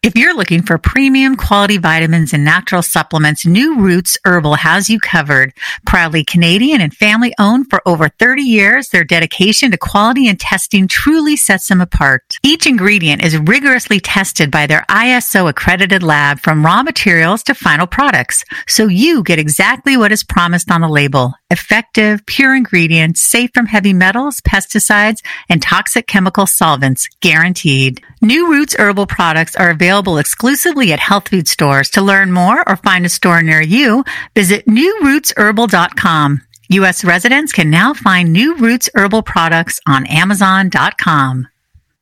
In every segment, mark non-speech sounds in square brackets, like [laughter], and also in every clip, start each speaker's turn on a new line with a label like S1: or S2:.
S1: If you're looking for premium quality vitamins and natural supplements, New Roots Herbal has you covered. Proudly Canadian and family owned for over 30 years, their dedication to quality and testing truly sets them apart. Each ingredient is rigorously tested by their ISO accredited lab from raw materials to final products. So you get exactly what is promised on the label. Effective, pure ingredients, safe from heavy metals, pesticides, and toxic chemical solvents, guaranteed. New Roots Herbal products are available exclusively at health food stores. To learn more or find a store near you, visit newrootsherbal.com. U.S. residents can now find New Roots Herbal products on Amazon.com.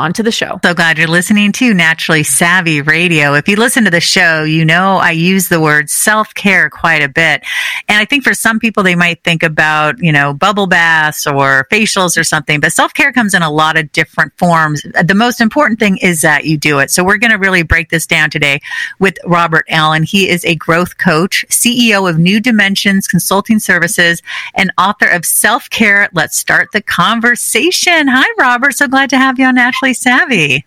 S2: on to the show.
S1: So glad you're listening to Naturally Savvy Radio. If you listen to the show, you know I use the word self care quite a bit. And I think for some people, they might think about, you know, bubble baths or facials or something, but self care comes in a lot of different forms. The most important thing is that you do it. So we're going to really break this down today with Robert Allen. He is a growth coach, CEO of New Dimensions Consulting Services, and author of Self Care. Let's start the conversation. Hi, Robert. So glad to have you on Naturally Savvy.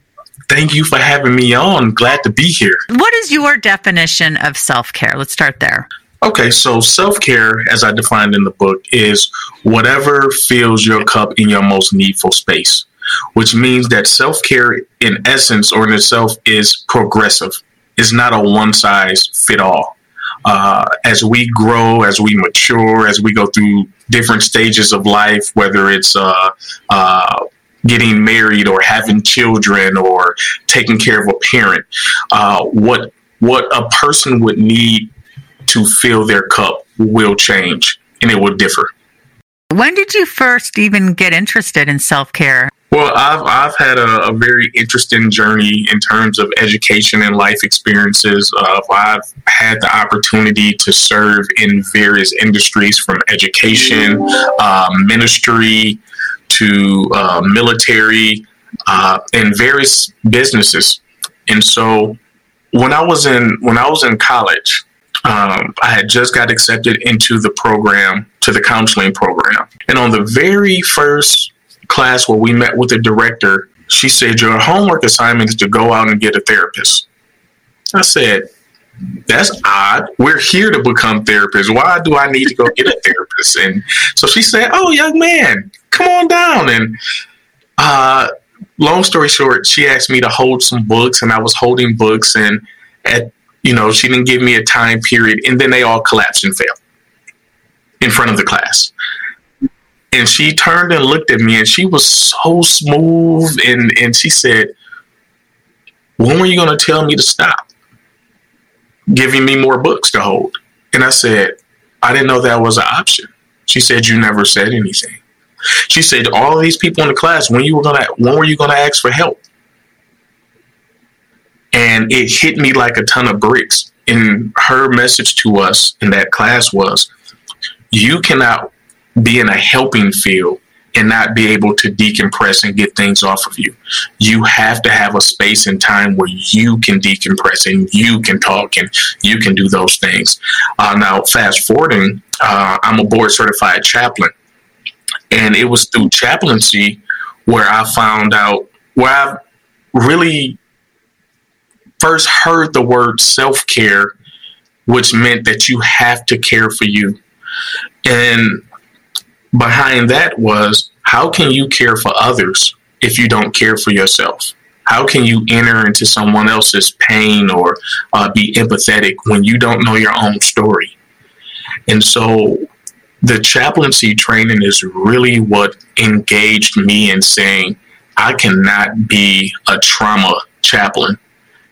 S3: Thank you for having me on. Glad to be here.
S1: What is your definition of self care? Let's start there.
S3: Okay, so self care, as I defined in the book, is whatever fills your cup in your most needful space, which means that self care, in essence or in itself, is progressive. It's not a one size fit all. Uh, as we grow, as we mature, as we go through different stages of life, whether it's uh, uh, getting married or having children or taking care of a parent, uh, what what a person would need to fill their cup will change and it will differ.
S1: When did you first even get interested in self care?
S3: Well, I've I've had a, a, very interesting journey in terms of education and life experiences. Uh, I've had the opportunity to serve in various industries, from education, uh, ministry, to uh, military uh, and various businesses. And so when I was in when I was in college, um, I had just got accepted into the program to the counseling program. And on the very first class where we met with the director, she said, Your homework assignment is to go out and get a therapist. I said, that's odd. We're here to become therapists. Why do I need to go get a therapist? And so she said, Oh, young man, come on down. And uh, long story short, she asked me to hold some books, and I was holding books. And at you know, she didn't give me a time period, and then they all collapsed and fell in front of the class. And she turned and looked at me, and she was so smooth, and and she said, "When were you going to tell me to stop?" Giving me more books to hold. And I said, I didn't know that was an option. She said, You never said anything. She said, All these people in the class, when you were gonna when were you gonna ask for help? And it hit me like a ton of bricks. And her message to us in that class was, You cannot be in a helping field and not be able to decompress and get things off of you. You have to have a space and time where you can decompress and you can talk and you can do those things. Uh, now, fast forwarding, uh, I'm a board certified chaplain. And it was through chaplaincy where I found out, where I really first heard the word self care, which meant that you have to care for you. And behind that was how can you care for others if you don't care for yourself? How can you enter into someone else's pain or uh, be empathetic when you don't know your own story? And so the chaplaincy training is really what engaged me in saying, I cannot be a trauma chaplain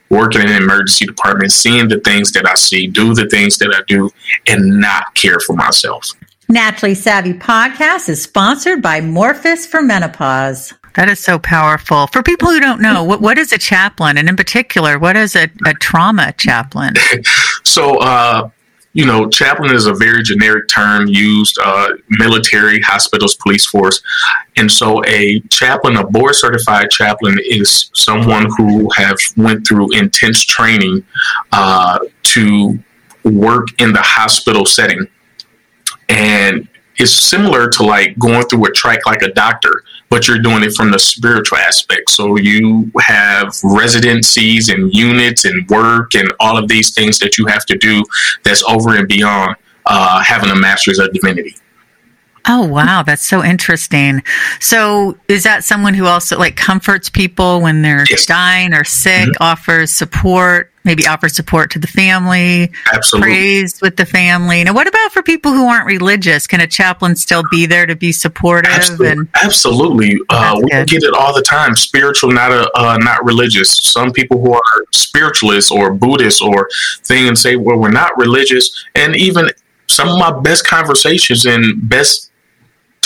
S3: working in an emergency department, seeing the things that I see, do the things that I do, and not care for myself.
S1: Naturally Savvy podcast is sponsored by Morphus for Menopause. That is so powerful. For people who don't know, what, what is a chaplain? And in particular, what is a, a trauma chaplain? [laughs]
S3: so, uh, you know, chaplain is a very generic term used uh, military, hospitals, police force, and so a chaplain, a board certified chaplain, is someone who have went through intense training uh, to work in the hospital setting, and it's similar to like going through a track like a doctor but you're doing it from the spiritual aspect. So you have residencies and units and work and all of these things that you have to do that's over and beyond uh, having a master's of divinity.
S1: Oh, wow. That's so interesting. So, is that someone who also like comforts people when they're yes. dying or sick, mm-hmm. offers support, maybe offers support to the family,
S3: Absolutely.
S1: prays with the family? Now, what about for people who aren't religious? Can a chaplain still be there to be supportive?
S3: Absolutely. And Absolutely. Uh, we good. get it all the time. Spiritual, not a, uh, not religious. Some people who are spiritualists or Buddhists or thing and say, well, we're not religious. And even some of my best conversations and best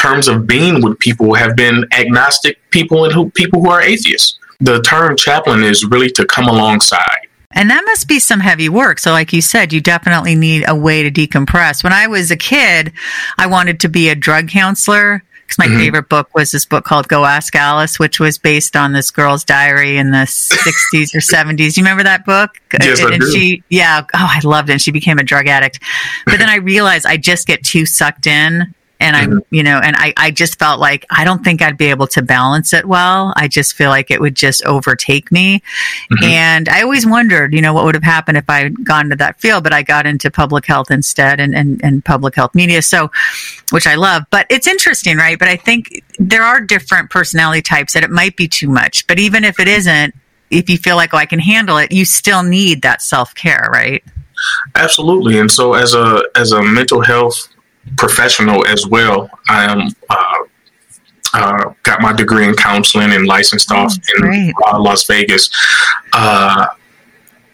S3: terms of being with people have been agnostic people and who people who are atheists. The term chaplain is really to come alongside.
S1: And that must be some heavy work. So, like you said, you definitely need a way to decompress. When I was a kid, I wanted to be a drug counselor because my mm-hmm. favorite book was this book called Go Ask Alice, which was based on this girl's diary in the 60s or 70s. You remember that book?
S3: Yes,
S1: and,
S3: I do.
S1: she, yeah, oh, I loved it. And she became a drug addict. But then I realized I just get too sucked in and I'm, mm-hmm. you know, and I, I just felt like I don't think I'd be able to balance it well. I just feel like it would just overtake me. Mm-hmm. And I always wondered, you know, what would have happened if I had gone to that field, but I got into public health instead and, and, and public health media. So, which I love, but it's interesting, right? But I think there are different personality types that it might be too much, but even if it isn't, if you feel like, oh, I can handle it, you still need that self care, right?
S3: Absolutely. And so as a, as a mental health professional as well. I am uh, uh, got my degree in counseling and licensed oh, off in uh, Las Vegas. Uh,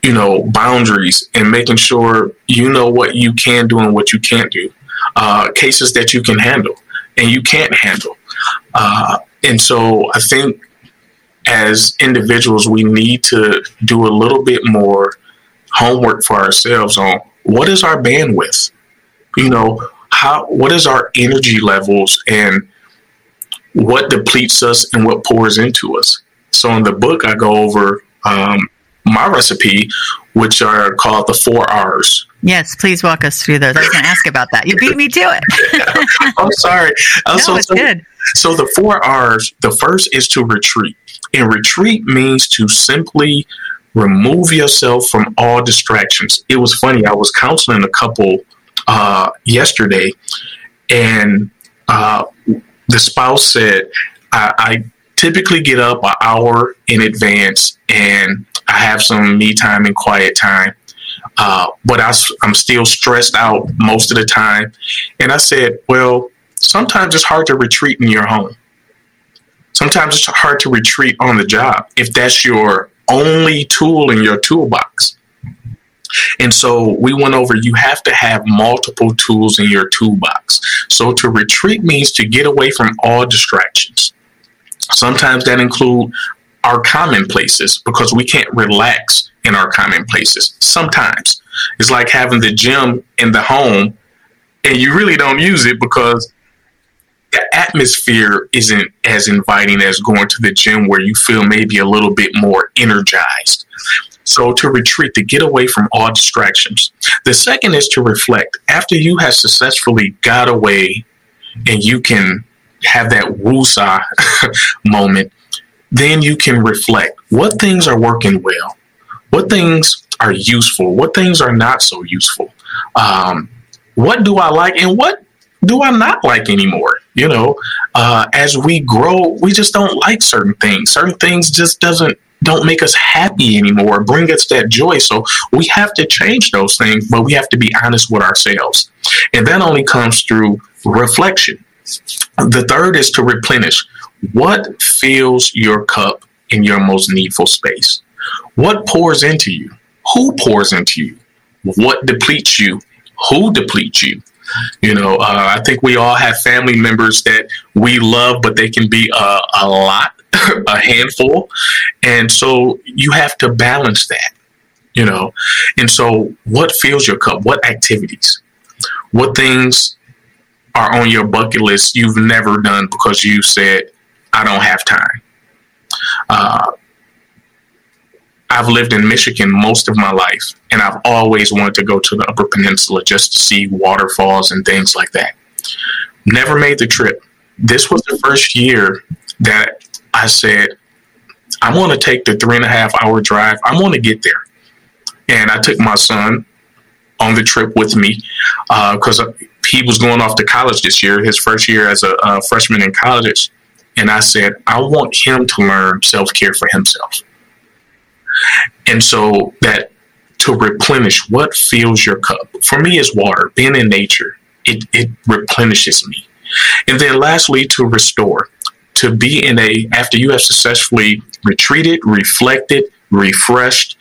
S3: you know, boundaries and making sure you know what you can do and what you can't do. Uh, cases that you can handle and you can't handle. Uh, and so I think as individuals, we need to do a little bit more homework for ourselves on what is our bandwidth. You know, how what is our energy levels and what depletes us and what pours into us. So in the book, I go over um, my recipe, which are called the four R's.
S1: Yes, please walk us through those. I was going to ask about that. You beat me to
S3: it. [laughs] I'm sorry.
S1: no, so, it's
S3: so,
S1: good.
S3: So the four R's. The first is to retreat, and retreat means to simply remove yourself from all distractions. It was funny. I was counseling a couple uh, yesterday, and uh, the spouse said, I, I typically get up an hour in advance and I have some me time and quiet time. Uh, but I, am still stressed out most of the time. And I said, well, sometimes it's hard to retreat in your home. Sometimes it's hard to retreat on the job if that's your only tool in your toolbox. And so we went over you have to have multiple tools in your toolbox. So to retreat means to get away from all distractions. Sometimes that include our common places because we can't relax in our common places. Sometimes it's like having the gym in the home and you really don't use it because the atmosphere isn't as inviting as going to the gym where you feel maybe a little bit more energized. So to retreat, to get away from all distractions. The second is to reflect. After you have successfully got away and you can have that woosah [laughs] moment, then you can reflect. What things are working well? What things are useful? What things are not so useful? Um, what do I like and what do I not like anymore? You know, uh, as we grow, we just don't like certain things. Certain things just doesn't don't make us happy anymore, bring us that joy. So we have to change those things, but we have to be honest with ourselves. And that only comes through reflection. The third is to replenish. What fills your cup in your most needful space? What pours into you? Who pours into you? What depletes you? Who depletes you? You know, uh, I think we all have family members that we love, but they can be a, a lot [laughs] a handful. And so you have to balance that, you know. And so, what fills your cup? What activities? What things are on your bucket list you've never done because you said, I don't have time? Uh, I've lived in Michigan most of my life, and I've always wanted to go to the Upper Peninsula just to see waterfalls and things like that. Never made the trip. This was the first year that I said, I want to take the three and a half hour drive. I want to get there. And I took my son on the trip with me because uh, he was going off to college this year, his first year as a, a freshman in college. And I said, I want him to learn self care for himself. And so that to replenish what fills your cup for me is water, being in nature, it, it replenishes me. And then lastly, to restore, to be in a, after you have successfully retreated, reflected, refreshed,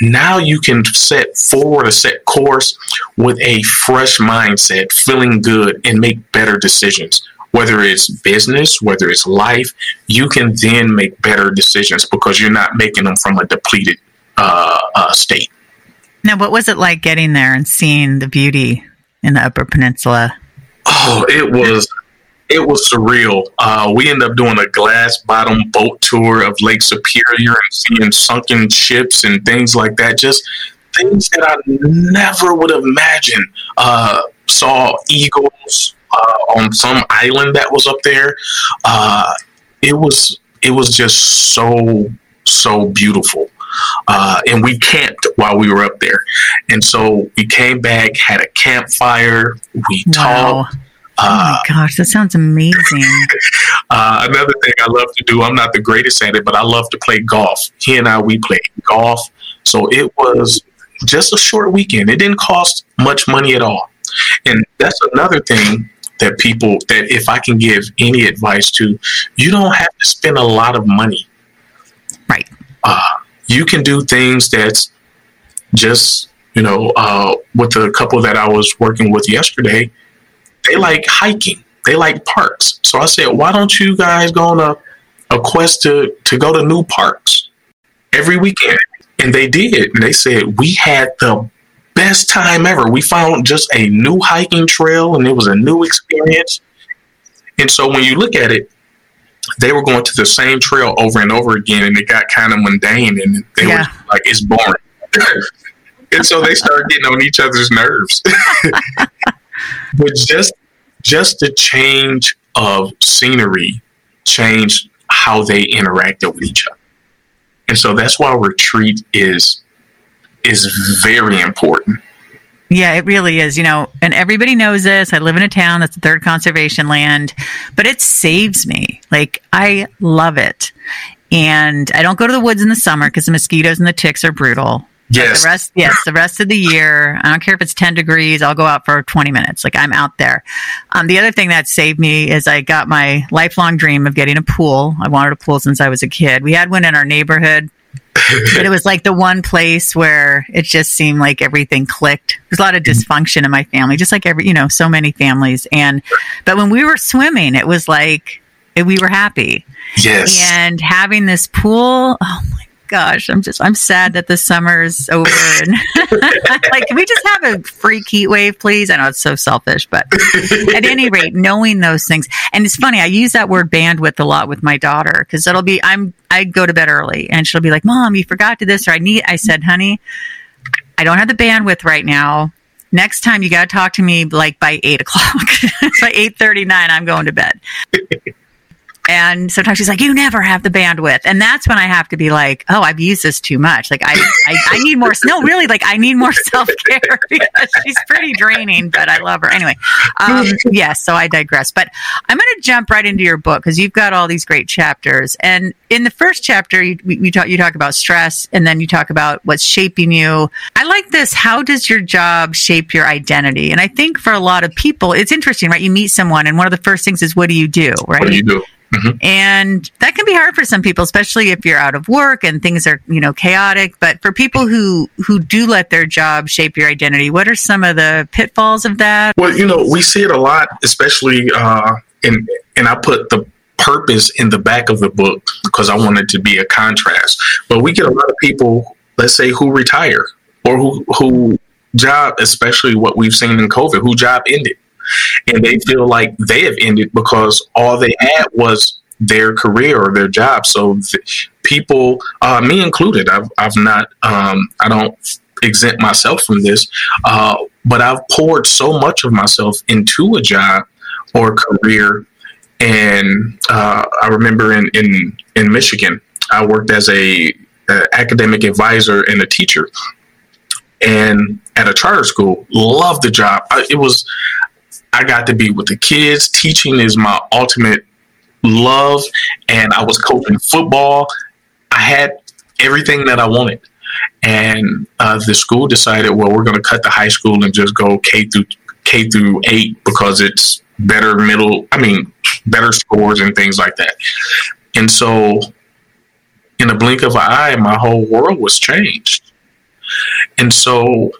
S3: now you can set forward a set course with a fresh mindset, feeling good, and make better decisions whether it's business, whether it's life, you can then make better decisions because you're not making them from a depleted uh, uh, state.
S1: Now, what was it like getting there and seeing the beauty in the Upper Peninsula?
S3: Oh, it was it was surreal. Uh, we ended up doing a glass bottom boat tour of Lake Superior and seeing sunken ships and things like that. Just things that I never would have imagined. Uh, saw eagles, uh, on some island that was up there. Uh, it was it was just so so beautiful. Uh, and we camped while we were up there. And so we came back, had a campfire, we wow. talked.
S1: Oh my uh, gosh, that sounds amazing. [laughs]
S3: uh, another thing I love to do, I'm not the greatest at it, but I love to play golf. He and I, we played golf. So it was just a short weekend. It didn't cost much money at all. And that's another thing that people that if I can give any advice to, you don't have to spend a lot of money.
S1: Right.
S3: Uh, you can do things that's just you know uh, with the couple that I was working with yesterday. They like hiking. They like parks. So I said, why don't you guys go on a, a quest to to go to new parks every weekend? And they did. And they said we had the best time ever. We found just a new hiking trail and it was a new experience. And so when you look at it, they were going to the same trail over and over again and it got kind of mundane and they yeah. were like, it's boring. [laughs] and so they started getting on each other's nerves. [laughs] but just just the change of scenery changed how they interacted with each other. And so that's why retreat is is very important.
S1: Yeah, it really is. You know, and everybody knows this. I live in a town that's a third conservation land, but it saves me. Like, I love it. And I don't go to the woods in the summer because the mosquitoes and the ticks are brutal.
S3: Yes.
S1: the rest, yes, the rest of the year, I don't care if it's 10 degrees, I'll go out for 20 minutes. Like I'm out there. Um, the other thing that saved me is I got my lifelong dream of getting a pool. I wanted a pool since I was a kid. We had one in our neighborhood but it was like the one place where it just seemed like everything clicked. There's a lot of dysfunction in my family, just like every, you know, so many families. And, but when we were swimming, it was like, we were happy.
S3: Yes.
S1: And having this pool, oh my gosh, I'm just I'm sad that the summer's over. And [laughs] like, can we just have a freak heat wave, please? I know it's so selfish, but at any rate, knowing those things, and it's funny, I use that word bandwidth a lot with my daughter because it'll be I'm I go to bed early, and she'll be like, "Mom, you forgot to this," or I need. I said, "Honey, I don't have the bandwidth right now." Next time you got to talk to me like by eight o'clock. It's [laughs] by eight thirty nine, I'm going to bed. And sometimes she's like, you never have the bandwidth. And that's when I have to be like, oh, I've used this too much. Like I, I, I need more. No, really, like I need more [laughs] self care [laughs] because she's pretty draining, but I love her. Anyway. Um, yes. So I digress, but I'm going to jump right into your book because you've got all these great chapters. And in the first chapter, you, you talk, you talk about stress and then you talk about what's shaping you. I like this. How does your job shape your identity? And I think for a lot of people, it's interesting, right? You meet someone and one of the first things is, what do you do? Right.
S3: What do you do?
S1: Mm-hmm. And that can be hard for some people, especially if you're out of work and things are, you know, chaotic. But for people who who do let their job shape your identity, what are some of the pitfalls of that?
S3: Well, you know, we see it a lot, especially uh, in and I put the purpose in the back of the book because I wanted it to be a contrast. But we get a lot of people, let's say, who retire or who who job, especially what we've seen in COVID, who job ended, and they feel like they have ended because all they had was their career or their job. So th- people, uh, me included, I've I've not, um, I don't exempt myself from this, uh, but I've poured so much of myself into a job or career and uh, I remember in, in, in Michigan, I worked as a, a academic advisor and a teacher, and at a charter school. Loved the job. I, it was I got to be with the kids. Teaching is my ultimate love, and I was coaching football. I had everything that I wanted, and uh, the school decided, well, we're going to cut the high school and just go K through K through eight because it's better middle. I mean, better scores and things like that. And so, in a blink of an eye, my whole world was changed. And so,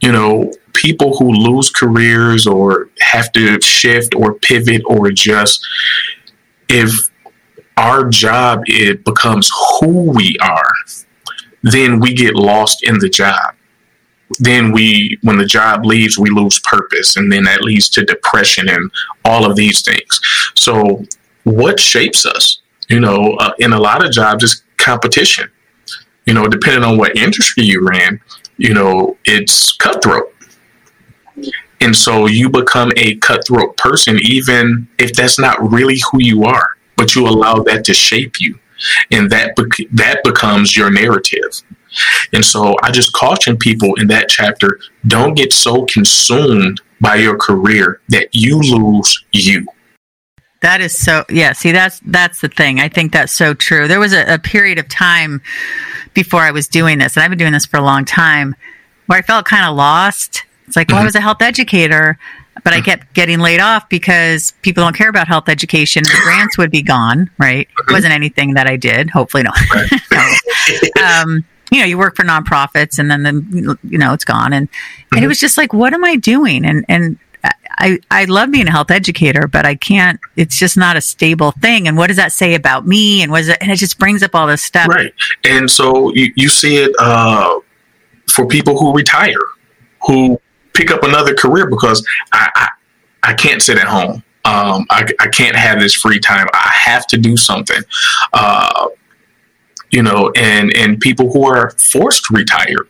S3: you know, people who lose careers or have to shift or pivot or adjust, if our job it becomes who we are, then we get lost in the job. Then we when the job leaves we lose purpose and then that leads to depression and all of these things. So what shapes us? You know uh, in a lot of jobs is competition. You know depending on what industry you ran you know it's cutthroat and so you become a cutthroat person even if that's not really who you are but you allow that to shape you and that bec- that becomes your narrative and so I just caution people in that chapter don't get so consumed by your career that you lose you.
S1: That is so yeah, see that's that's the thing. I think that's so true. There was a, a period of time before I was doing this, and I've been doing this for a long time, where I felt kind of lost. It's like, well, mm-hmm. I was a health educator, but I kept getting laid off because people don't care about health education. The grants would be gone, right? It wasn't anything that I did. Hopefully, not. no. [laughs] Um, you know, you work for nonprofits and then the, you know, it's gone. And, mm-hmm. and it mm-hmm. was just like, what am I doing? And, and I, I love being a health educator, but I can't, it's just not a stable thing. And what does that say about me? And what is it? And it just brings up all this stuff.
S3: Right. And so you, you see it, uh, for people who retire, who pick up another career because I, I, I can't sit at home. Um, I, I can't have this free time. I have to do something. Uh, you know, and and people who are forced to retire,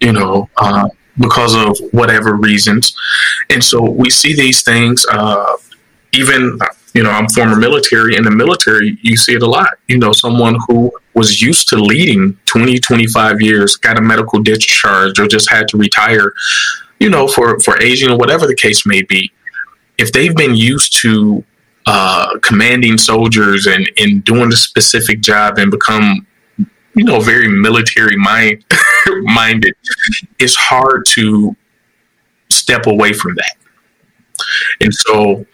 S3: you know, uh, because of whatever reasons, and so we see these things. Uh, even you know, I'm former military. In the military, you see it a lot. You know, someone who was used to leading 20, 25 years, got a medical discharge, or just had to retire. You know, for for aging or whatever the case may be. If they've been used to uh, commanding soldiers and, and doing a specific job and become you know very military mind [laughs] minded it's hard to step away from that and so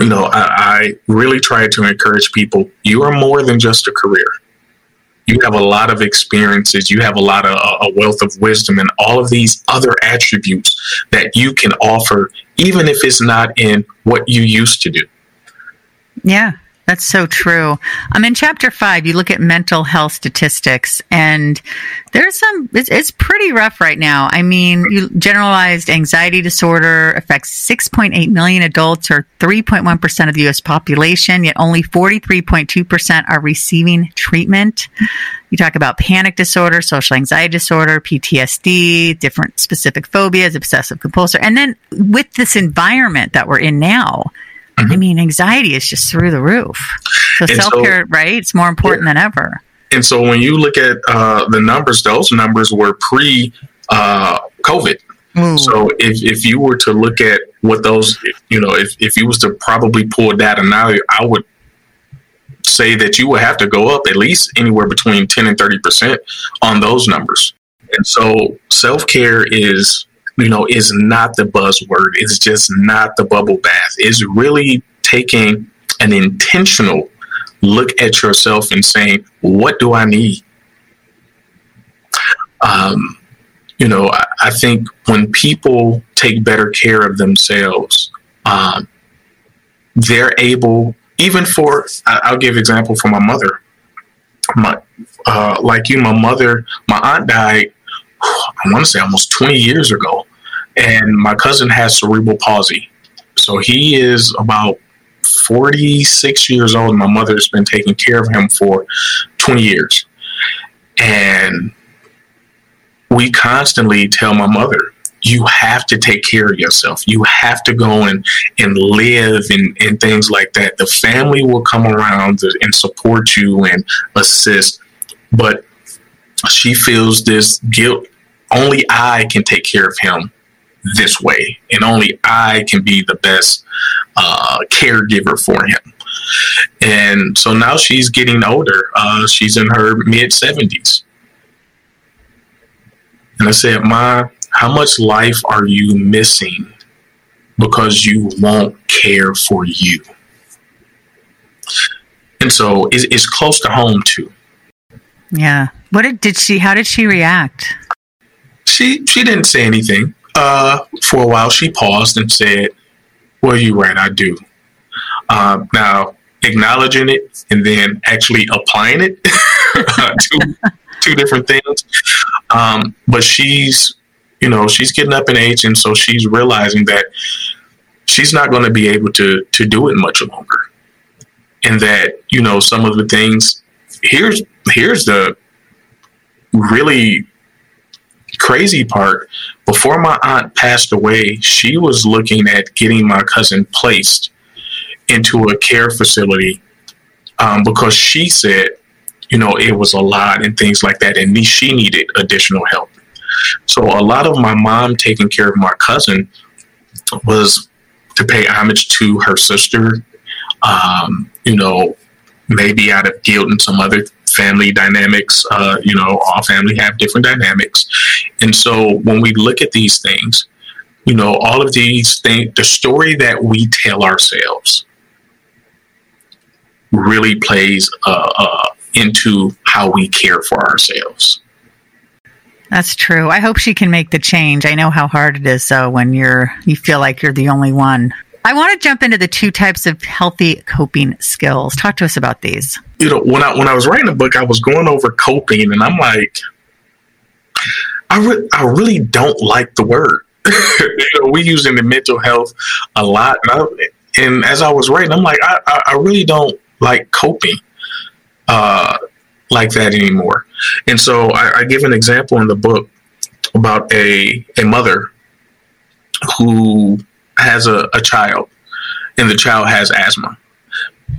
S3: you know I, I really try to encourage people you are more than just a career you have a lot of experiences. You have a lot of a wealth of wisdom and all of these other attributes that you can offer even if it's not in what you used to do.
S1: Yeah, that's so true. I'm um, in chapter five. You look at mental health statistics, and there's some. It's, it's pretty rough right now. I mean, you, generalized anxiety disorder affects 6.8 million adults, or 3.1 percent of the U.S. population. Yet only 43.2 percent are receiving treatment. You talk about panic disorder, social anxiety disorder, PTSD, different specific phobias, obsessive compulsive, and then with this environment that we're in now Mm-hmm. I mean, anxiety is just through the roof. So self care, so, right? It's more important yeah. than ever.
S3: And so when you look at uh, the numbers, those numbers were pre uh, COVID. Mm. So if, if you were to look at what those, you know, if, if you was to probably pull data now, I would say that you would have to go up at least anywhere between 10 and 30% on those numbers. And so self care is you know, is not the buzzword. It's just not the bubble bath. It's really taking an intentional look at yourself and saying, what do I need? Um, you know, I, I, think when people take better care of themselves, um, they're able even for I'll give example for my mother. My uh, like you, my mother, my aunt died. [sighs] I want to say almost twenty years ago, and my cousin has cerebral palsy. So he is about 46 years old. My mother's been taking care of him for 20 years. And we constantly tell my mother, you have to take care of yourself. You have to go and, and live and, and things like that. The family will come around and support you and assist. But she feels this guilt. Only I can take care of him this way, and only I can be the best uh, caregiver for him. And so now she's getting older. Uh, she's in her mid 70s. And I said, Ma, how much life are you missing because you won't care for you? And so it's, it's close to home too.
S1: Yeah. What did, did she, how did she react?
S3: She, she didn't say anything. Uh, for a while, she paused and said, Well, you're right, I do. Uh, now, acknowledging it and then actually applying it, [laughs] two, [laughs] two different things. Um, but she's, you know, she's getting up in age, and so she's realizing that she's not going to be able to to do it much longer, and that you know some of the things. Here's here's the really crazy part before my aunt passed away, she was looking at getting my cousin placed into a care facility um, because she said, you know, it was a lot and things like that, and she needed additional help. So a lot of my mom taking care of my cousin was to pay homage to her sister, um, you know, maybe out of guilt and some other family dynamics. Uh, you know, all family have different dynamics. And so when we look at these things, you know, all of these things, the story that we tell ourselves really plays uh, uh, into how we care for ourselves.
S1: That's true. I hope she can make the change. I know how hard it is though when you're you feel like you're the only one. I want to jump into the two types of healthy coping skills. Talk to us about these.
S3: You know, when I when I was writing the book, I was going over coping, and I'm like, I re- I really don't like the word. [laughs] you know, we use it the mental health a lot, and, I, and as I was writing, I'm like, I, I, I really don't like coping uh, like that anymore. And so I, I give an example in the book about a a mother who has a, a child and the child has asthma.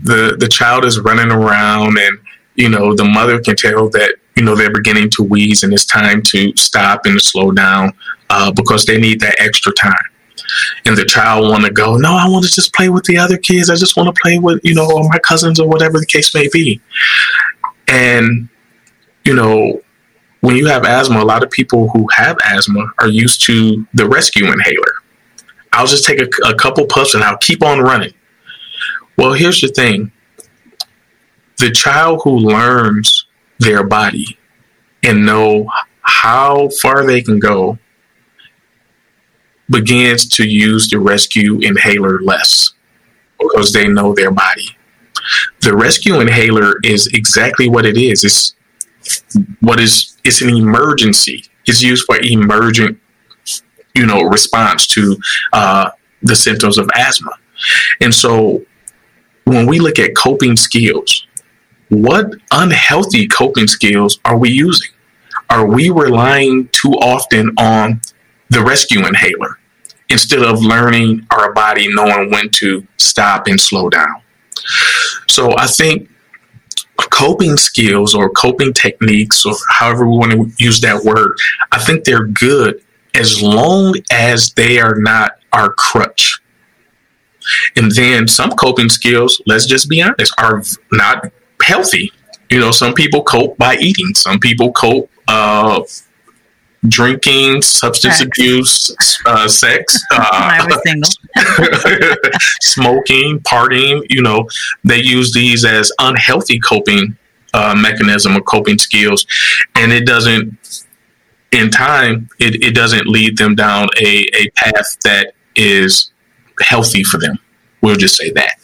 S3: The the child is running around and you know the mother can tell that you know they're beginning to wheeze and it's time to stop and to slow down uh, because they need that extra time. And the child want to go no i want to just play with the other kids. I just want to play with you know my cousins or whatever the case may be. And you know when you have asthma a lot of people who have asthma are used to the rescue inhaler I'll just take a, a couple puffs and I'll keep on running. Well, here's the thing the child who learns their body and know how far they can go begins to use the rescue inhaler less because they know their body. The rescue inhaler is exactly what it is. It's what is it's an emergency. It's used for emergent you know, response to uh, the symptoms of asthma. And so when we look at coping skills, what unhealthy coping skills are we using? Are we relying too often on the rescue inhaler instead of learning our body, knowing when to stop and slow down? So I think coping skills or coping techniques, or however we want to use that word, I think they're good as long as they are not our crutch. And then some coping skills, let's just be honest, are not healthy. You know, some people cope by eating, some people cope uh, drinking, substance sex. abuse, uh, sex, [laughs] uh, [laughs] smoking, partying. You know, they use these as unhealthy coping uh, mechanism or coping skills, and it doesn't in time, it, it doesn't lead them down a, a path that is healthy for them. We'll just say that.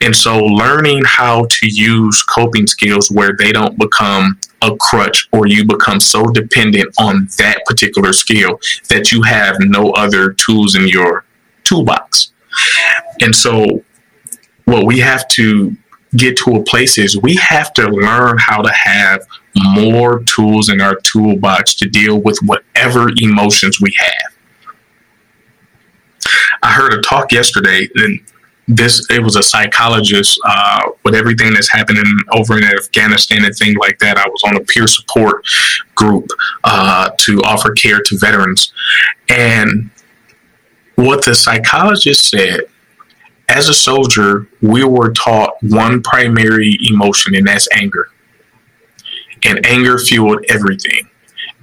S3: And so learning how to use coping skills where they don't become a crutch or you become so dependent on that particular skill that you have no other tools in your toolbox. And so what we have to get to a place is we have to learn how to have more tools in our toolbox to deal with whatever emotions we have. I heard a talk yesterday, and this it was a psychologist uh, with everything that's happening over in Afghanistan and things like that. I was on a peer support group uh, to offer care to veterans, and what the psychologist said. As a soldier, we were taught one primary emotion, and that's anger. And anger fueled everything.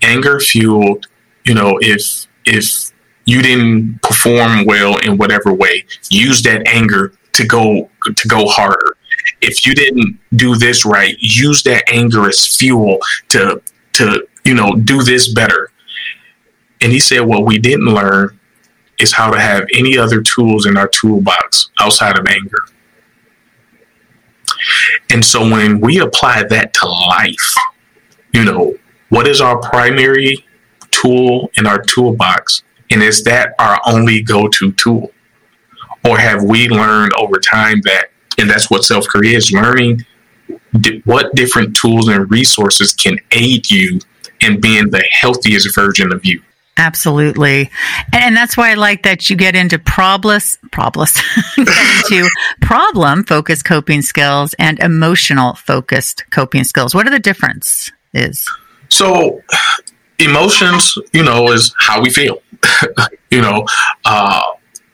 S3: Anger fueled, you know, if if you didn't perform well in whatever way use that anger to go to go harder if you didn't do this right use that anger as fuel to to you know do this better and he said what we didn't learn is how to have any other tools in our toolbox outside of anger and so when we apply that to life you know what is our primary tool in our toolbox and is that our only go to tool? Or have we learned over time that, and that's what self care is learning what different tools and resources can aid you in being the healthiest version of you?
S1: Absolutely. And, that's why I like that you get into problem, problem, [laughs] into problem focused coping skills and emotional focused coping skills. What are the difference is?
S3: So emotions, you know, is how we feel. [laughs] you know, uh,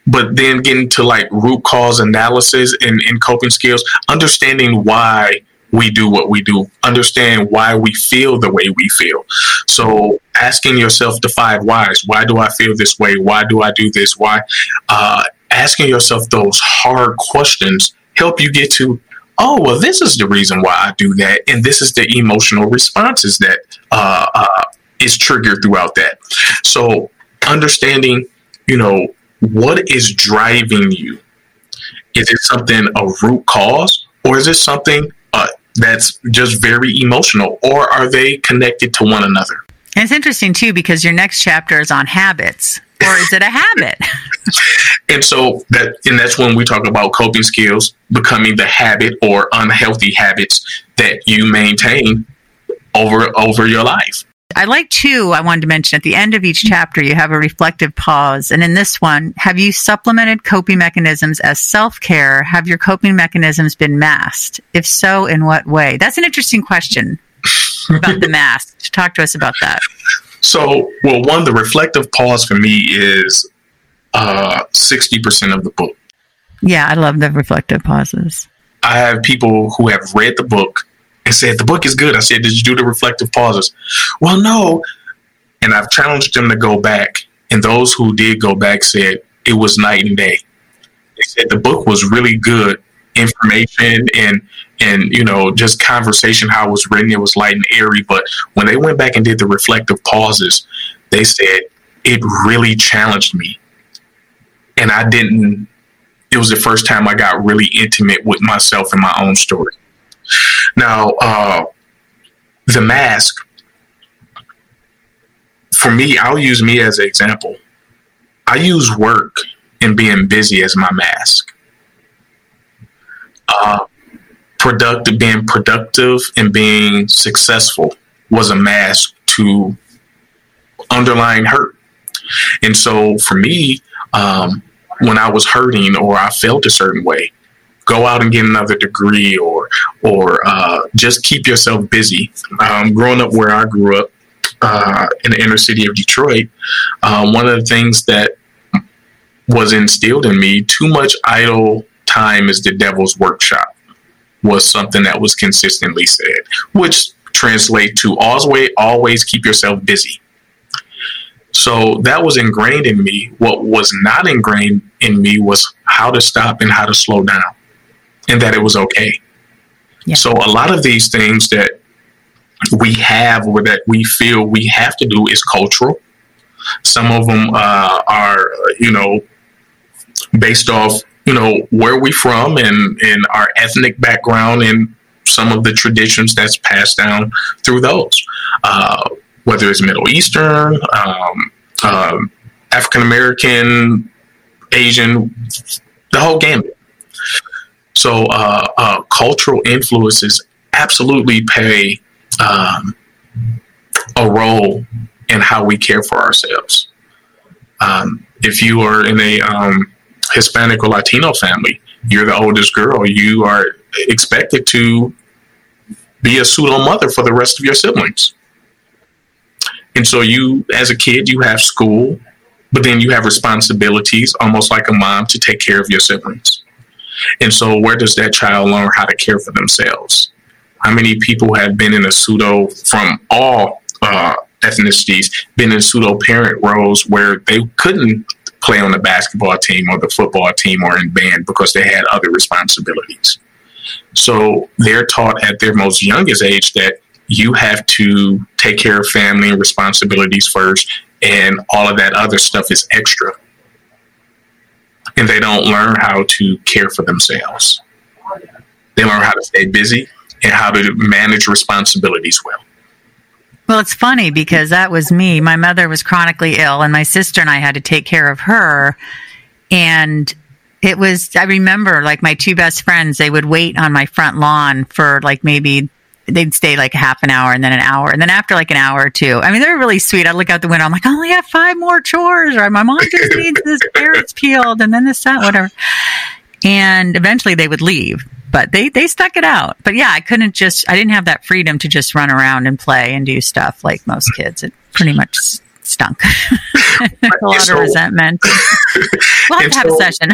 S3: but then getting to like root cause analysis and, and coping skills, understanding why we do what we do, understand why we feel the way we feel. So asking yourself the five whys: Why do I feel this way? Why do I do this? Why? Uh, asking yourself those hard questions help you get to oh well this is the reason why i do that and this is the emotional responses that uh, uh, is triggered throughout that so understanding, you know, what is driving you? Is it something a root cause, or is it something that's just very emotional, or are they connected to one another?
S1: And it's interesting too because your next chapter is on habits, or is it a habit? [laughs]
S3: and so that, and that's when we talk about coping skills becoming the habit or unhealthy habits that you maintain over over your life.
S1: I like two, I wanted to mention at the end of each chapter, you have a reflective pause. And in this one, have you supplemented coping mechanisms as self care? Have your coping mechanisms been masked? If so, in what way? That's an interesting question about the [laughs] mask. Talk to us about that.
S3: So, well, one, the reflective pause for me is uh, 60% of the book.
S1: Yeah, I love the reflective pauses.
S3: I have people who have read the book and said, The book is good. I said, Did you do the reflective pauses? Well, no. And I've challenged them to go back. And those who did go back said it was night and day. They said the book was really good information and and you know just conversation how it was written it was light and airy but when they went back and did the reflective pauses they said it really challenged me and i didn't it was the first time i got really intimate with myself and my own story now, uh, the mask, for me, I'll use me as an example. I use work and being busy as my mask. Uh, productive, being productive and being successful was a mask to underlying hurt. And so for me, um, when I was hurting or I felt a certain way, go out and get another degree or or uh, just keep yourself busy. Um, growing up where I grew up uh, in the inner city of Detroit, uh, one of the things that was instilled in me too much idle time is the devil's workshop was something that was consistently said, which translates to always always keep yourself busy. So that was ingrained in me. What was not ingrained in me was how to stop and how to slow down and that it was okay. Yeah. So a lot of these things that we have or that we feel we have to do is cultural. Some of them uh, are, you know, based off you know where we from and and our ethnic background and some of the traditions that's passed down through those, uh, whether it's Middle Eastern, um, um, African American, Asian, the whole gamut. So uh, uh, cultural influences absolutely play um, a role in how we care for ourselves. Um, if you are in a um, Hispanic or Latino family, you're the oldest girl, you are expected to be a pseudo mother for the rest of your siblings. And so you, as a kid, you have school, but then you have responsibilities, almost like a mom, to take care of your siblings. And so, where does that child learn how to care for themselves? How many people have been in a pseudo from all uh, ethnicities, been in pseudo parent roles where they couldn't play on the basketball team or the football team or in band because they had other responsibilities? So they're taught at their most youngest age that you have to take care of family and responsibilities first, and all of that other stuff is extra. And they don't learn how to care for themselves. They learn how to stay busy and how to manage responsibilities well.
S1: Well, it's funny because that was me. My mother was chronically ill, and my sister and I had to take care of her. And it was, I remember like my two best friends, they would wait on my front lawn for like maybe they'd stay like half an hour and then an hour. And then after like an hour or two, I mean, they're really sweet. I'd look out the window. I'm like, oh, I only have five more chores or my mom just [laughs] needs this carrots peeled and then this, that, whatever. And eventually they would leave, but they, they stuck it out. But yeah, I couldn't just, I didn't have that freedom to just run around and play and do stuff like most kids. It pretty much stunk. a lot so, of resentment. we'll have to have so, a session.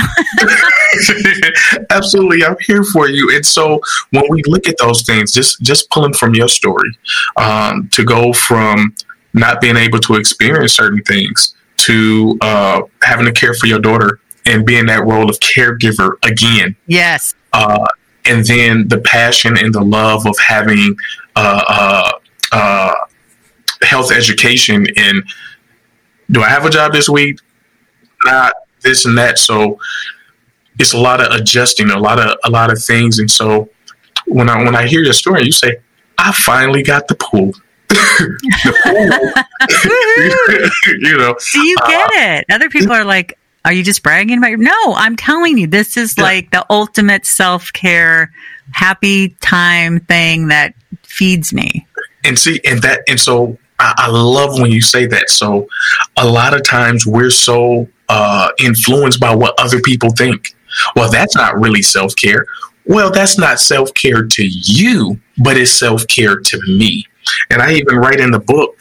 S1: [laughs]
S3: absolutely, I'm here for you. And so when we look at those things, just just pulling from your story, um, to go from not being able to experience certain things to uh, having to care for your daughter and being that role of caregiver again.
S1: Yes.
S3: Uh, and then the passion and the love of having uh, uh, uh health education and do I have a job this week? Not this and that. So it's a lot of adjusting, a lot of a lot of things. And so when I when I hear your story, you say, I finally got the pool. [laughs] the
S1: pool. [laughs] you know. Do you get uh, it? Other people are like, Are you just bragging about your no, I'm telling you, this is yeah. like the ultimate self care, happy time thing that feeds me.
S3: And see, and that and so I, love when you say that. So a lot of times we're so uh, influenced by what other people think. Well, that's not really self care. Well, that's not self care to you, but it's self care to me. And I even write in the book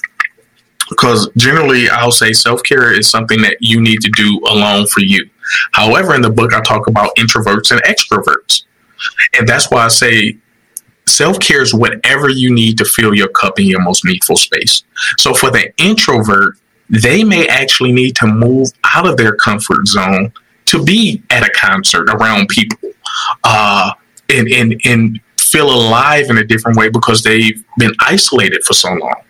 S3: because generally I'll say self care is something that you need to do alone for you. However, in the book, I talk about introverts and extroverts. And that's why I say Self care is whatever you need to fill your cup in your most needful space. So for the introvert, they may actually need to move out of their comfort zone to be at a concert around people uh, and, and, and feel alive in a different way because they've been isolated for so long.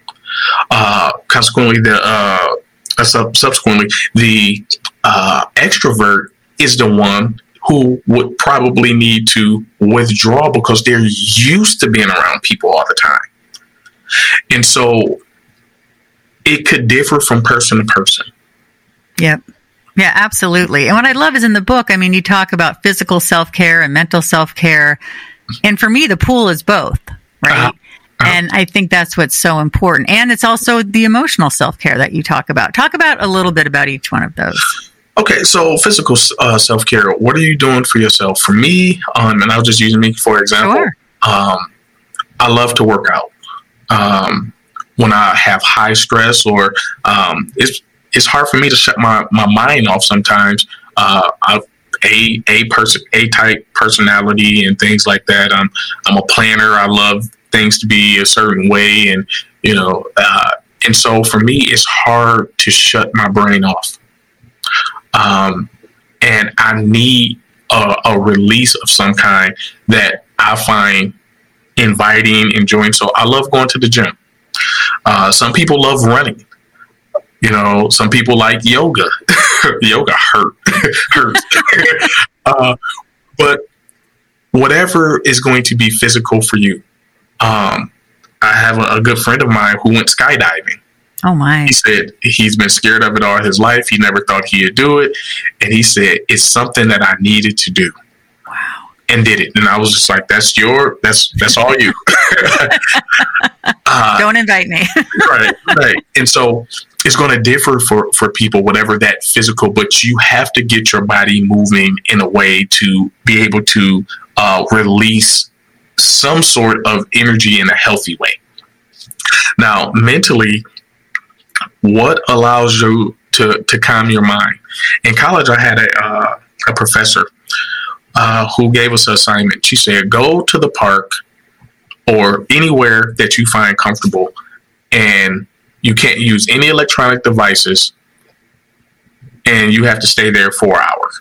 S3: Uh, consequently, the uh, uh subsequently the uh, extrovert is the one who would probably need to withdraw because they're used to being around people all the time. And so it could differ from person to person.
S1: Yep. Yeah, absolutely. And what I love is in the book, I mean, you talk about physical self care and mental self care. And for me, the pool is both, right? Uh-huh. Uh-huh. And I think that's what's so important. And it's also the emotional self care that you talk about. Talk about a little bit about each one of those.
S3: Okay, so physical uh, self care. What are you doing for yourself? For me, um, and I'll just use me for example. Sure. Um, I love to work out. Um, when I have high stress or um, it's it's hard for me to shut my, my mind off sometimes. Uh, I've a a person a type personality and things like that. I'm I'm a planner. I love things to be a certain way, and you know, uh, and so for me, it's hard to shut my brain off um, and I need a, a, release of some kind that I find inviting, enjoying. So I love going to the gym. Uh, some people love running. You know, some people like yoga. [laughs] yoga hurt, [laughs] hurts. [laughs] uh, but whatever is going to be physical for you. Um, I have a, a good friend of mine who went skydiving.
S1: Oh my!
S3: He said he's been scared of it all his life. He never thought he'd do it, and he said it's something that I needed to do.
S1: Wow!
S3: And did it, and I was just like, "That's your, that's that's all you." [laughs]
S1: uh, Don't invite me. [laughs]
S3: right, right. And so it's going to differ for for people, whatever that physical. But you have to get your body moving in a way to be able to uh, release some sort of energy in a healthy way. Now, mentally, what allows you to, to calm your mind? In college, I had a, uh, a professor uh, who gave us an assignment. She said, Go to the park or anywhere that you find comfortable, and you can't use any electronic devices, and you have to stay there for hours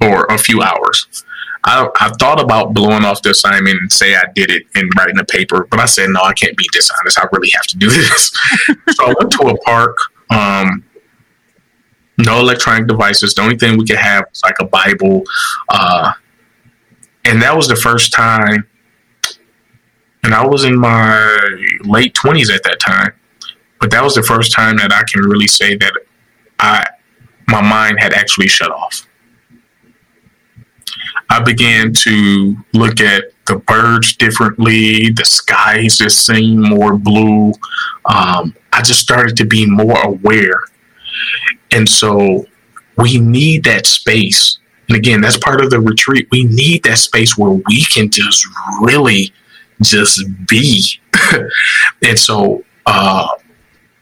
S3: or a few hours. I, thought about blowing off the assignment and say I did it and writing a paper, but I said, no, I can't be dishonest. I really have to do [laughs] this. so I went to a park, um, no electronic devices. The only thing we could have was like a Bible. Uh, and that was the first time, and I was in my late 20s at that time, but that was the first time that I can really say that I, my mind had actually shut off. I began to look at the birds differently. The skies just seemed more blue. Um, I just started to be more aware. And so we need that space. And again, that's part of the retreat. We need that space where we can just really just be. [laughs] and so, uh,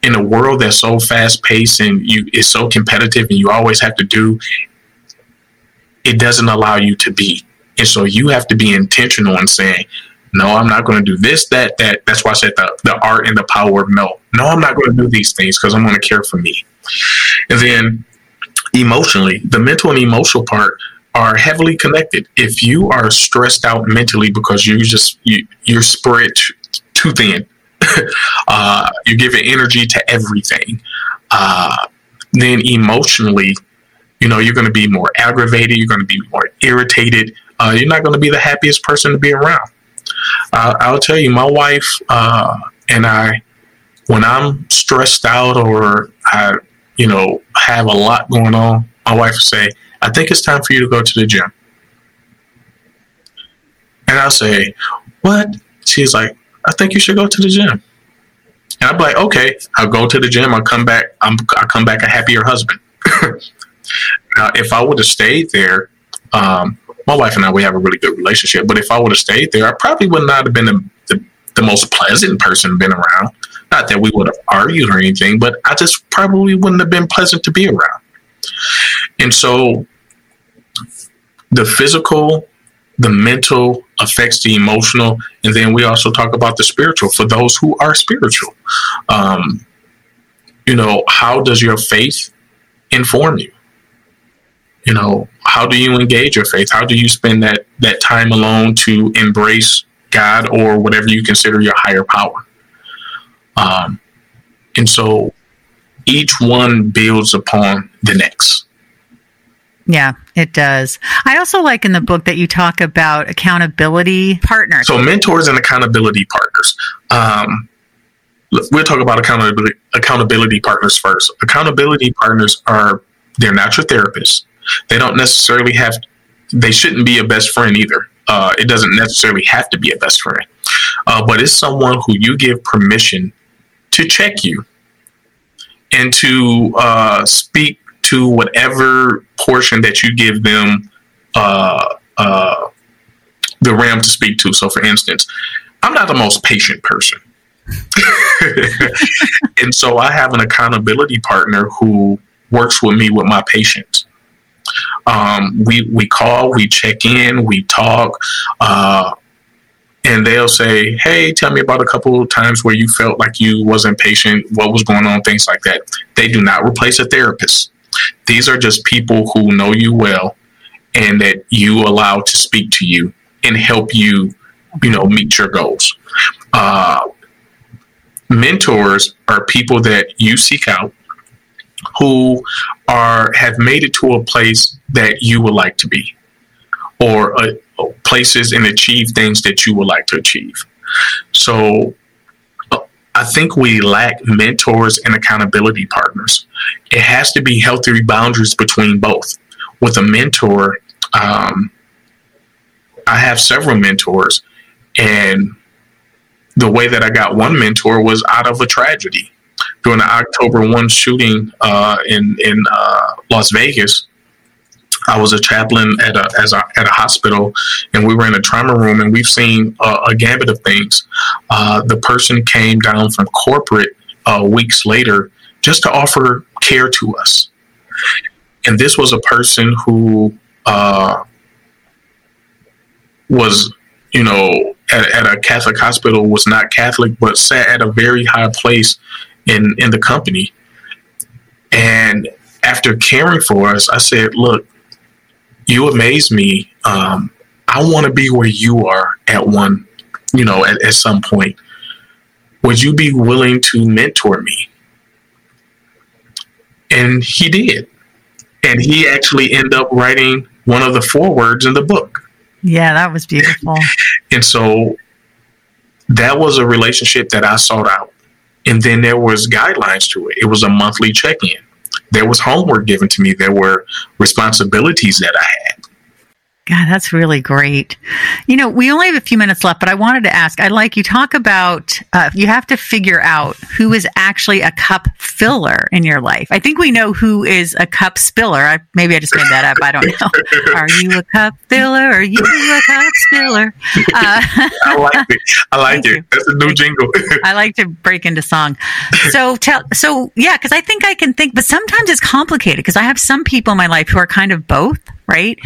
S3: in a world that's so fast paced and you is so competitive and you always have to do it doesn't allow you to be. And so you have to be intentional in saying, no, I'm not going to do this, that, that. That's why I said the, the art and the power of no. No, I'm not going to do these things because I'm going to care for me. And then emotionally, the mental and emotional part are heavily connected. If you are stressed out mentally because you're just you, you're spread too thin, [laughs] uh, you're giving energy to everything. Uh, then emotionally, you know, you're going to be more aggravated. You're going to be more irritated. Uh, you're not going to be the happiest person to be around. Uh, I'll tell you, my wife uh, and I, when I'm stressed out or I, you know, have a lot going on, my wife will say, I think it's time for you to go to the gym. And I'll say, What? She's like, I think you should go to the gym. And I'm like, okay, I'll go to the gym. I'll come back. I'm, I'll come back a happier husband. [laughs] Now, if I would have stayed there, um, my wife and I we have a really good relationship. But if I would have stayed there, I probably would not have been the, the, the most pleasant person been around. Not that we would have argued or anything, but I just probably wouldn't have been pleasant to be around. And so, the physical, the mental affects the emotional, and then we also talk about the spiritual for those who are spiritual. Um, you know, how does your faith inform you? You know how do you engage your faith? How do you spend that that time alone to embrace god or whatever you consider your higher power? Um, and so each one builds upon the next.
S1: Yeah it does. I also like in the book that you talk about accountability partners.
S3: So mentors and accountability partners. Um, we'll talk about accountability accountability partners first. Accountability partners are they're not your therapists they don't necessarily have, they shouldn't be a best friend either. Uh, it doesn't necessarily have to be a best friend, uh, but it's someone who you give permission to check you and to uh, speak to whatever portion that you give them uh, uh, the RAM to speak to. So, for instance, I'm not the most patient person. [laughs] and so I have an accountability partner who works with me with my patience. Um, we we call, we check in, we talk, uh, and they'll say, "Hey, tell me about a couple of times where you felt like you wasn't patient, what was going on, things like that." They do not replace a therapist. These are just people who know you well and that you allow to speak to you and help you, you know, meet your goals. Uh, mentors are people that you seek out who are have made it to a place that you would like to be or uh, places and achieve things that you would like to achieve. So uh, I think we lack mentors and accountability partners. It has to be healthy boundaries between both. With a mentor, um, I have several mentors, and the way that I got one mentor was out of a tragedy. During the October 1 shooting uh, in, in uh, Las Vegas, I was a chaplain at a, as a, at a hospital, and we were in a trauma room, and we've seen a gambit of things. Uh, the person came down from corporate uh, weeks later just to offer care to us, and this was a person who uh, was, you know, at, at a Catholic hospital, was not Catholic, but sat at a very high place in in the company, and after caring for us, I said, "Look." you amaze me. Um, I want to be where you are at one, you know, at, at some point. Would you be willing to mentor me? And he did. And he actually ended up writing one of the forewords in the book.
S1: Yeah, that was beautiful. [laughs]
S3: and so that was a relationship that I sought out. And then there was guidelines to it. It was a monthly check-in there was homework given to me. There were responsibilities that I had.
S1: God, that's really great. You know, we only have a few minutes left, but I wanted to ask I like you talk about uh, you have to figure out who is actually a cup filler in your life. I think we know who is a cup spiller. I, maybe I just made that up. I don't know. [laughs] Are you a cup filler? Are you a cup spiller?
S3: Uh, [laughs] I like it. I like it. You. That's a new jingle. [laughs]
S1: I like to break into song. So tell, so yeah, because I think I can think, but sometimes it's complicated because I have some people in my life who are kind of both right?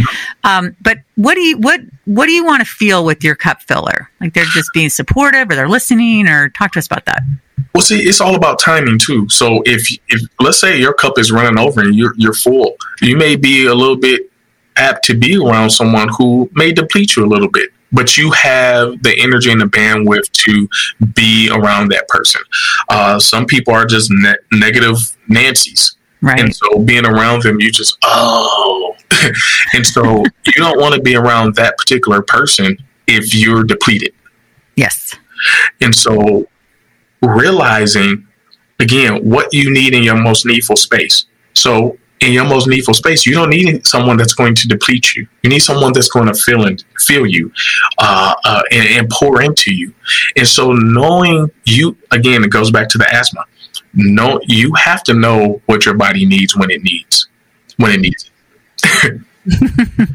S1: Um, but what do you what what do you want to feel with your cup filler? Like they're just being supportive, or they're listening, or talk to us about that.
S3: Well, see, it's all about timing too. So if if let's say your cup is running over and you're you're full, you may be a little bit apt to be around someone who may deplete you a little bit but you have the energy and the bandwidth to be around that person. Uh, some people are just ne- negative Nancy's. Right. And so being around them, you just, oh. [laughs] and so you don't want to be around that particular person if you're depleted.
S1: Yes.
S3: And so realizing, again, what you need in your most needful space. So in your most needful space, you don't need someone that's going to deplete you. You need someone that's going to fill and fill you uh, uh, and, and pour into you. And so knowing you, again, it goes back to the asthma no you have to know what your body needs when it needs when it needs it. [laughs]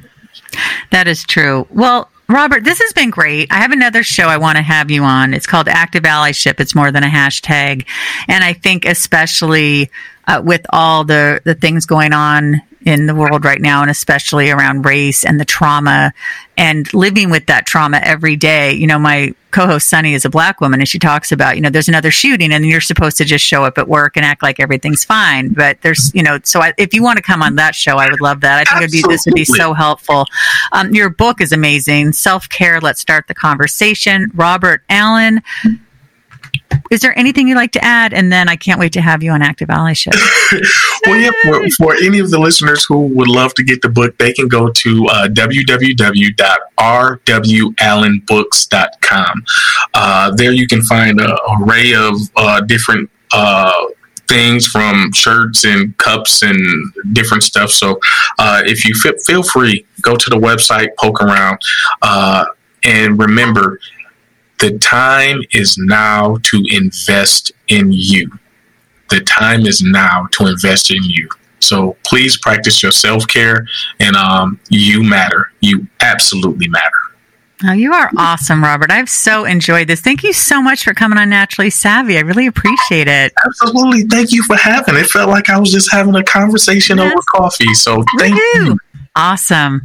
S1: that is true well Robert, this has been great. I have another show I want to have you on. It's called Active Allyship. It's more than a hashtag. And I think especially uh, with all the, the things going on in the world right now, and especially around race and the trauma and living with that trauma every day. You know, my co-host Sunny is a black woman and she talks about, you know, there's another shooting and you're supposed to just show up at work and act like everything's fine. But there's, you know, so I, if you want to come on that show, I would love that. I think it'd be, this would be so helpful. Um, your book is amazing. Self-care. Let's start the conversation. Robert Allen is there anything you'd like to add? And then I can't wait to have you on Active Allyship. [laughs]
S3: well, yeah, for, for, any of the listeners who would love to get the book, they can go to uh, www.rwallenbooks.com. Uh, there you can find an array of uh, different uh, things from shirts and cups and different stuff. So uh, if you f- feel free, go to the website, poke around, uh, and remember the time is now to invest in you. The time is now to invest in you. So please practice your self care, and um, you matter. You absolutely matter.
S1: Oh, you are awesome, Robert. I've so enjoyed this. Thank you so much for coming on Naturally Savvy. I really appreciate it.
S3: Absolutely. Thank you for having it. It felt like I was just having a conversation yes. over coffee. So thank you.
S1: Awesome.